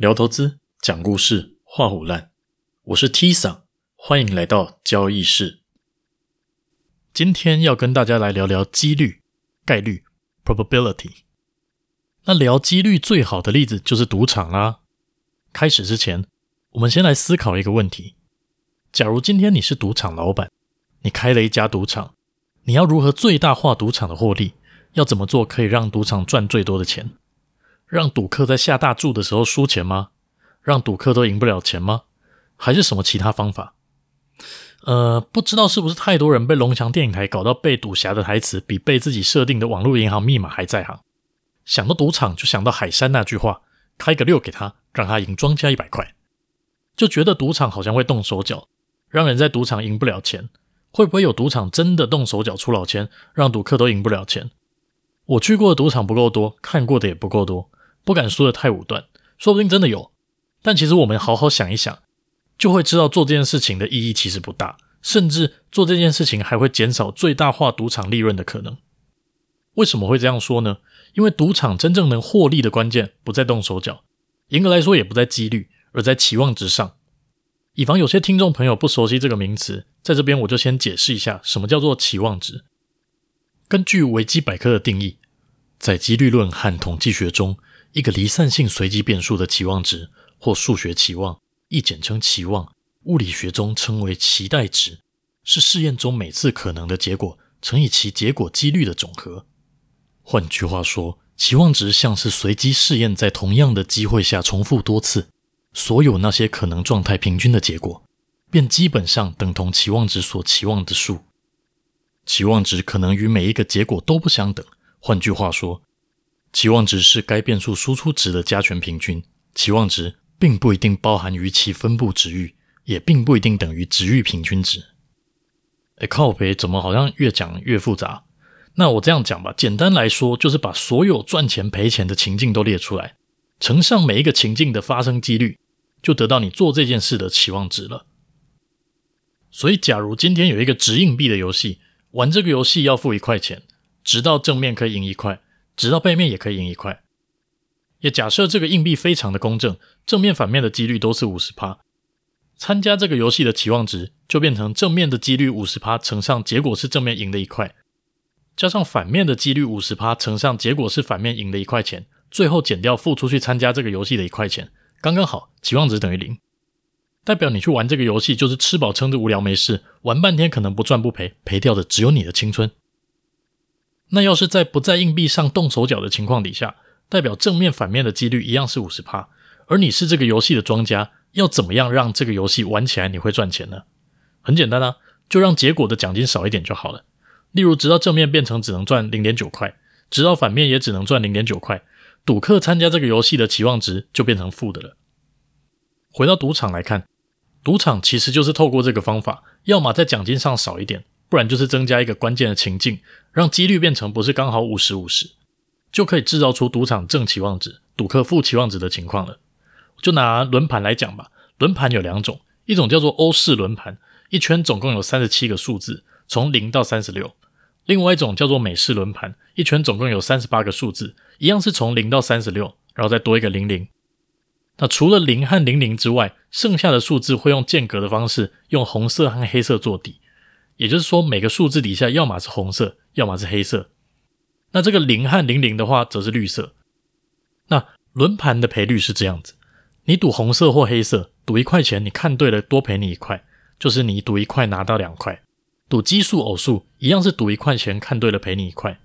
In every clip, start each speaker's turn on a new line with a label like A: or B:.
A: 聊投资，讲故事，画虎烂。我是 T 桑，欢迎来到交易室。今天要跟大家来聊聊几率、概率 （probability）。那聊几率最好的例子就是赌场啦。开始之前，我们先来思考一个问题：假如今天你是赌场老板，你开了一家赌场，你要如何最大化赌场的获利？要怎么做可以让赌场赚最多的钱？让赌客在下大注的时候输钱吗？让赌客都赢不了钱吗？还是什么其他方法？呃，不知道是不是太多人被龙翔电影台搞到背赌侠的台词比背自己设定的网络银行密码还在行。想到赌场就想到海山那句话：“开个六给他，让他赢庄家一百块。”就觉得赌场好像会动手脚，让人在赌场赢不了钱。会不会有赌场真的动手脚出老千，让赌客都赢不了钱？我去过的赌场不够多，看过的也不够多。不敢说的太武断，说不定真的有。但其实我们好好想一想，就会知道做这件事情的意义其实不大，甚至做这件事情还会减少最大化赌场利润的可能。为什么会这样说呢？因为赌场真正能获利的关键不在动手脚，严格来说也不在几率，而在期望值上。以防有些听众朋友不熟悉这个名词，在这边我就先解释一下什么叫做期望值。根据维基百科的定义，在几率论和统计学中，一个离散性随机变数的期望值，或数学期望，亦简称期望，物理学中称为期待值，是试验中每次可能的结果乘以其结果几率的总和。换句话说，期望值像是随机试验在同样的机会下重复多次，所有那些可能状态平均的结果，便基本上等同期望值所期望的数。期望值可能与每一个结果都不相等。换句话说，期望值是该变数输出值的加权平均，期望值并不一定包含于其分布值域，也并不一定等于值域平均值。哎，靠北，怎么好像越讲越复杂？那我这样讲吧，简单来说，就是把所有赚钱赔钱的情境都列出来，乘上每一个情境的发生几率，就得到你做这件事的期望值了。所以，假如今天有一个掷硬币的游戏，玩这个游戏要付一块钱，直到正面可以赢一块。直到背面也可以赢一块，也假设这个硬币非常的公正，正面反面的几率都是五十趴，参加这个游戏的期望值就变成正面的几率五十趴乘上结果是正面赢的一块，加上反面的几率五十趴乘上结果是反面赢的一块钱，最后减掉付出去参加这个游戏的一块钱，刚刚好，期望值等于零，代表你去玩这个游戏就是吃饱撑着无聊没事，玩半天可能不赚不赔，赔掉的只有你的青春。那要是在不在硬币上动手脚的情况底下，代表正面反面的几率一样是五十趴，而你是这个游戏的庄家，要怎么样让这个游戏玩起来你会赚钱呢？很简单啊，就让结果的奖金少一点就好了。例如，直到正面变成只能赚零点九块，直到反面也只能赚零点九块，赌客参加这个游戏的期望值就变成负的了。回到赌场来看，赌场其实就是透过这个方法，要么在奖金上少一点。不然就是增加一个关键的情境，让几率变成不是刚好五十五十，就可以制造出赌场正期望值、赌客负期望值的情况了。就拿轮盘来讲吧，轮盘有两种，一种叫做欧式轮盘，一圈总共有三十七个数字，从零到三十六；另外一种叫做美式轮盘，一圈总共有三十八个数字，一样是从零到三十六，然后再多一个零零。那除了零和零零之外，剩下的数字会用间隔的方式，用红色和黑色做底。也就是说，每个数字底下要么是红色，要么是黑色。那这个零和零零的话，则是绿色。那轮盘的赔率是这样子：你赌红色或黑色，赌一块钱，你看对了，多赔你一块，就是你赌一块拿到两块。赌奇数偶数，一样是赌一块钱，看对了赔你一块。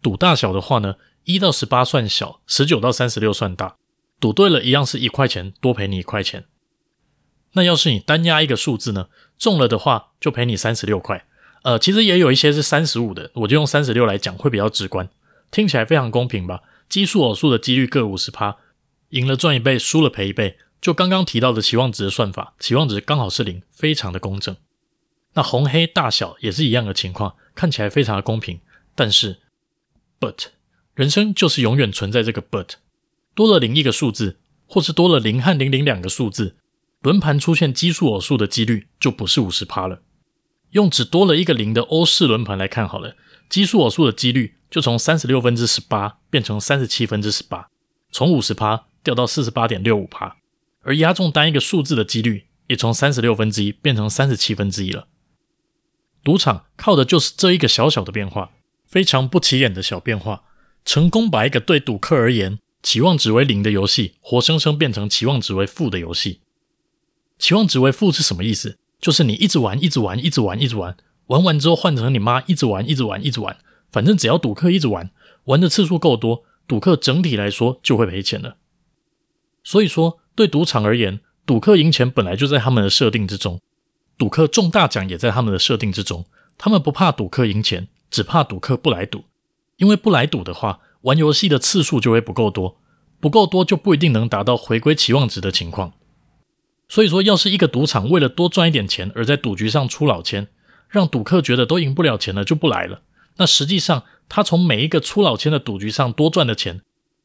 A: 赌大小的话呢，一到十八算小，十九到三十六算大。赌对了，一样是一块钱，多赔你一块钱。那要是你单押一个数字呢？中了的话就赔你三十六块。呃，其实也有一些是三十五的，我就用三十六来讲会比较直观，听起来非常公平吧？奇数偶数的几率各五十趴，赢了赚一倍，输了赔一倍。就刚刚提到的期望值的算法，期望值刚好是零，非常的公正。那红黑大小也是一样的情况，看起来非常的公平。但是，but 人生就是永远存在这个 but，多了零一个数字，或是多了零和零零两个数字。轮盘出现奇数偶数的几率就不是五十趴了。用只多了一个零的欧式轮盘来看好了，奇数偶数的几率就从三十六分之十八变成三十七分之十八，从五十趴掉到四十八点六五趴，而押中单一个数字的几率也从三十六分之一变成三十七分之一了。赌场靠的就是这一个小小的变化，非常不起眼的小变化，成功把一个对赌客而言期望值为零的游戏，活生生变成期望值为负的游戏。期望值为负是什么意思？就是你一直玩，一直玩，一直玩，一直玩，玩完之后换成你妈一直玩，一直玩，一直玩，反正只要赌客一直玩，玩的次数够多，赌客整体来说就会赔钱了。所以说，对赌场而言，赌客赢钱本来就在他们的设定之中，赌客中大奖也在他们的设定之中。他们不怕赌客赢钱，只怕赌客不来赌。因为不来赌的话，玩游戏的次数就会不够多，不够多就不一定能达到回归期望值的情况。所以说，要是一个赌场为了多赚一点钱而在赌局上出老千，让赌客觉得都赢不了钱了就不来了，那实际上他从每一个出老千的赌局上多赚的钱，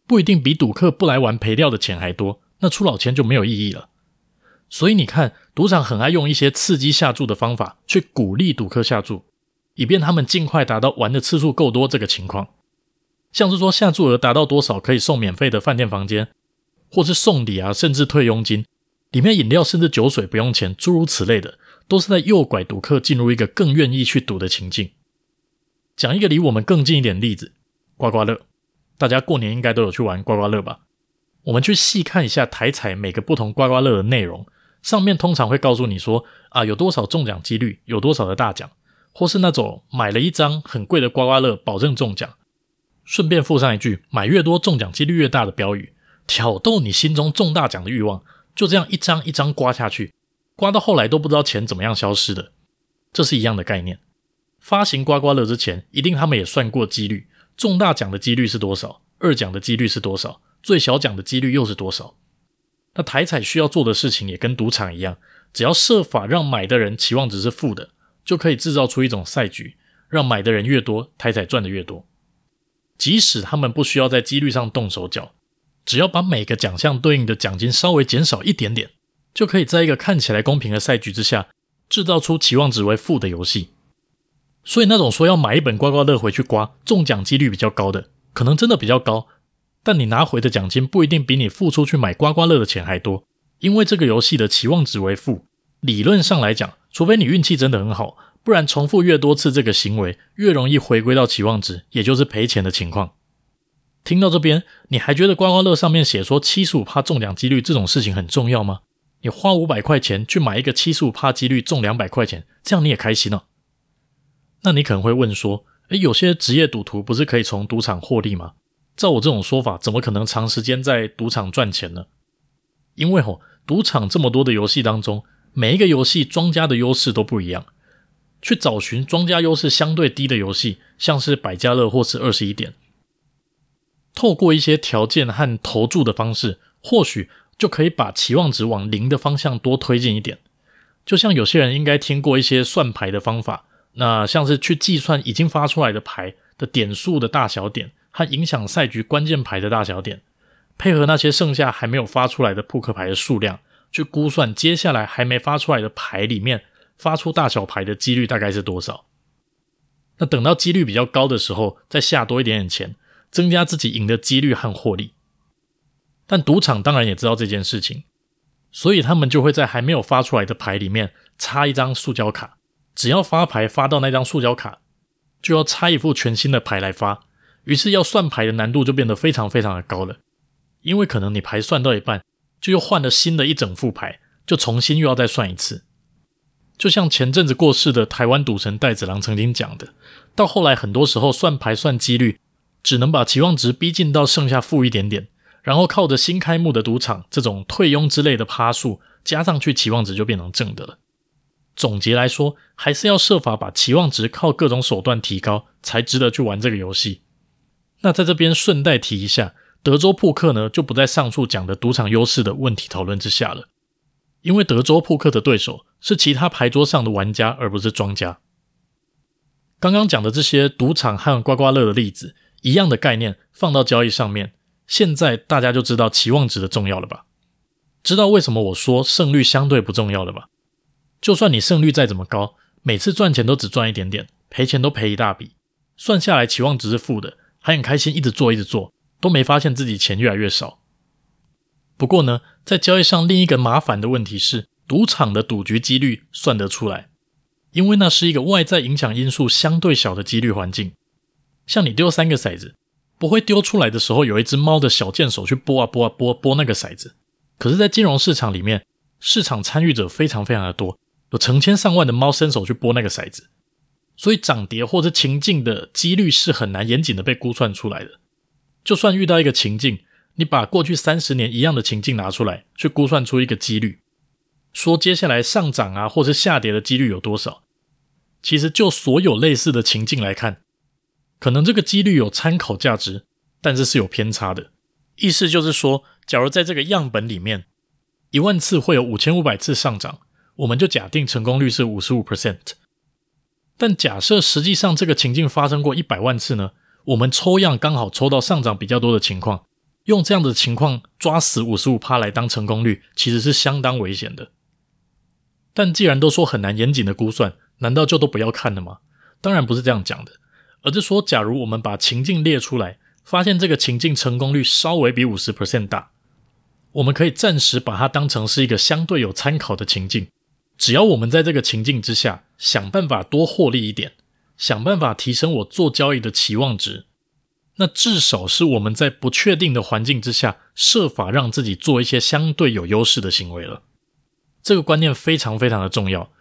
A: 不一定比赌客不来玩赔掉的钱还多，那出老千就没有意义了。所以你看，赌场很爱用一些刺激下注的方法去鼓励赌客下注，以便他们尽快达到玩的次数够多这个情况。像是说下注额达到多少可以送免费的饭店房间，或是送礼啊，甚至退佣金。里面饮料甚至酒水不用钱，诸如此类的，都是在诱拐赌客进入一个更愿意去赌的情境。讲一个离我们更近一点的例子，刮刮乐。大家过年应该都有去玩刮刮乐吧？我们去细看一下台彩每个不同刮刮乐的内容，上面通常会告诉你说啊，有多少中奖几率，有多少的大奖，或是那种买了一张很贵的刮刮乐，保证中奖，顺便附上一句买越多中奖几率越大的标语，挑逗你心中中大奖的欲望。就这样一张一张刮下去，刮到后来都不知道钱怎么样消失的，这是一样的概念。发行刮刮乐之前，一定他们也算过几率，中大奖的几率是多少，二奖的几率是多少，最小奖的几率又是多少。那台彩需要做的事情也跟赌场一样，只要设法让买的人期望值是负的，就可以制造出一种赛局，让买的人越多，台彩赚的越多。即使他们不需要在几率上动手脚。只要把每个奖项对应的奖金稍微减少一点点，就可以在一个看起来公平的赛局之下，制造出期望值为负的游戏。所以那种说要买一本刮刮乐回去刮，中奖几率比较高的，可能真的比较高，但你拿回的奖金不一定比你付出去买刮刮乐的钱还多，因为这个游戏的期望值为负。理论上来讲，除非你运气真的很好，不然重复越多次这个行为，越容易回归到期望值，也就是赔钱的情况。听到这边，你还觉得刮刮乐上面写说七十五趴中奖几率这种事情很重要吗？你花五百块钱去买一个七十五趴几率中两百块钱，这样你也开心哦？那你可能会问说，诶，有些职业赌徒不是可以从赌场获利吗？照我这种说法，怎么可能长时间在赌场赚钱呢？因为吼，赌场这么多的游戏当中，每一个游戏庄家的优势都不一样，去找寻庄家优势相对低的游戏，像是百家乐或是二十一点。透过一些条件和投注的方式，或许就可以把期望值往零的方向多推进一点。就像有些人应该听过一些算牌的方法，那像是去计算已经发出来的牌的点数的大小点和影响赛局关键牌的大小点，配合那些剩下还没有发出来的扑克牌的数量，去估算接下来还没发出来的牌里面发出大小牌的几率大概是多少。那等到几率比较高的时候，再下多一点点钱。增加自己赢的几率和获利，但赌场当然也知道这件事情，所以他们就会在还没有发出来的牌里面插一张塑胶卡，只要发牌发到那张塑胶卡，就要插一副全新的牌来发，于是要算牌的难度就变得非常非常的高了，因为可能你牌算到一半，就又换了新的一整副牌，就重新又要再算一次，就像前阵子过世的台湾赌神戴子郎曾经讲的，到后来很多时候算牌算几率。只能把期望值逼近到剩下负一点点，然后靠着新开幕的赌场这种退佣之类的趴数加上去，期望值就变成正的了。总结来说，还是要设法把期望值靠各种手段提高，才值得去玩这个游戏。那在这边顺带提一下，德州扑克呢，就不在上述讲的赌场优势的问题讨论之下了，因为德州扑克的对手是其他牌桌上的玩家，而不是庄家。刚刚讲的这些赌场和刮刮乐的例子。一样的概念放到交易上面，现在大家就知道期望值的重要了吧？知道为什么我说胜率相对不重要了吧？就算你胜率再怎么高，每次赚钱都只赚一点点，赔钱都赔一大笔，算下来期望值是负的，还很开心，一直做一直做，都没发现自己钱越来越少。不过呢，在交易上另一个麻烦的问题是，赌场的赌局几率算得出来，因为那是一个外在影响因素相对小的几率环境。像你丢三个骰子，不会丢出来的时候有一只猫的小贱手去拨啊拨啊拨拨那个骰子。可是，在金融市场里面，市场参与者非常非常的多，有成千上万的猫伸手去拨那个骰子，所以涨跌或者情境的几率是很难严谨的被估算出来的。就算遇到一个情境，你把过去三十年一样的情境拿出来，去估算出一个几率，说接下来上涨啊，或是下跌的几率有多少？其实就所有类似的情境来看，可能这个几率有参考价值，但是是有偏差的。意思就是说，假如在这个样本里面，一万次会有五千五百次上涨，我们就假定成功率是五十五 percent。但假设实际上这个情境发生过一百万次呢？我们抽样刚好抽到上涨比较多的情况，用这样的情况抓死五十五趴来当成功率，其实是相当危险的。但既然都说很难严谨的估算，难道就都不要看了吗？当然不是这样讲的，而是说，假如我们把情境列出来，发现这个情境成功率稍微比五十 percent 大，我们可以暂时把它当成是一个相对有参考的情境。只要我们在这个情境之下想办法多获利一点。想办法提升我做交易的期望值，那至少是我们在不确定的环境之下，设法让自己做一些相对有优势的行为了。这个观念非常非常的重要。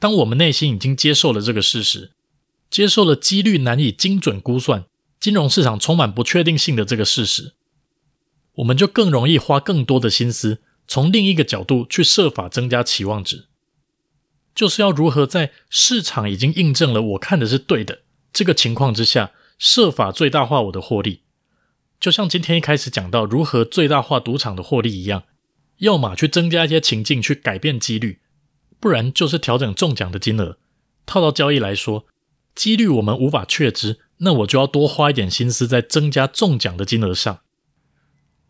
A: 当我们内心已经接受了这个事实，接受了几率难以精准估算，金融市场充满不确定性的这个事实，我们就更容易花更多的心思，从另一个角度去设法增加期望值。就是要如何在市场已经印证了我看的是对的这个情况之下，设法最大化我的获利。就像今天一开始讲到如何最大化赌场的获利一样，要么去增加一些情境去改变几率，不然就是调整中奖的金额。套到交易来说，几率我们无法确知，那我就要多花一点心思在增加中奖的金额上。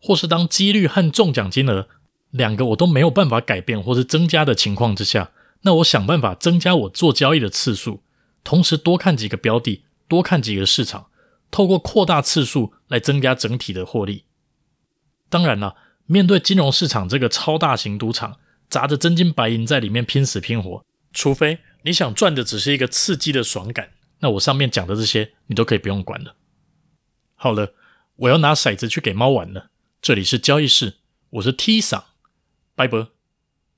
A: 或是当几率和中奖金额两个我都没有办法改变或是增加的情况之下。那我想办法增加我做交易的次数，同时多看几个标的，多看几个市场，透过扩大次数来增加整体的获利。当然了，面对金融市场这个超大型赌场，砸着真金白银在里面拼死拼活，除非你想赚的只是一个刺激的爽感，那我上面讲的这些你都可以不用管了。好了，我要拿骰子去给猫玩了。这里是交易室，我是 T 桑，拜拜。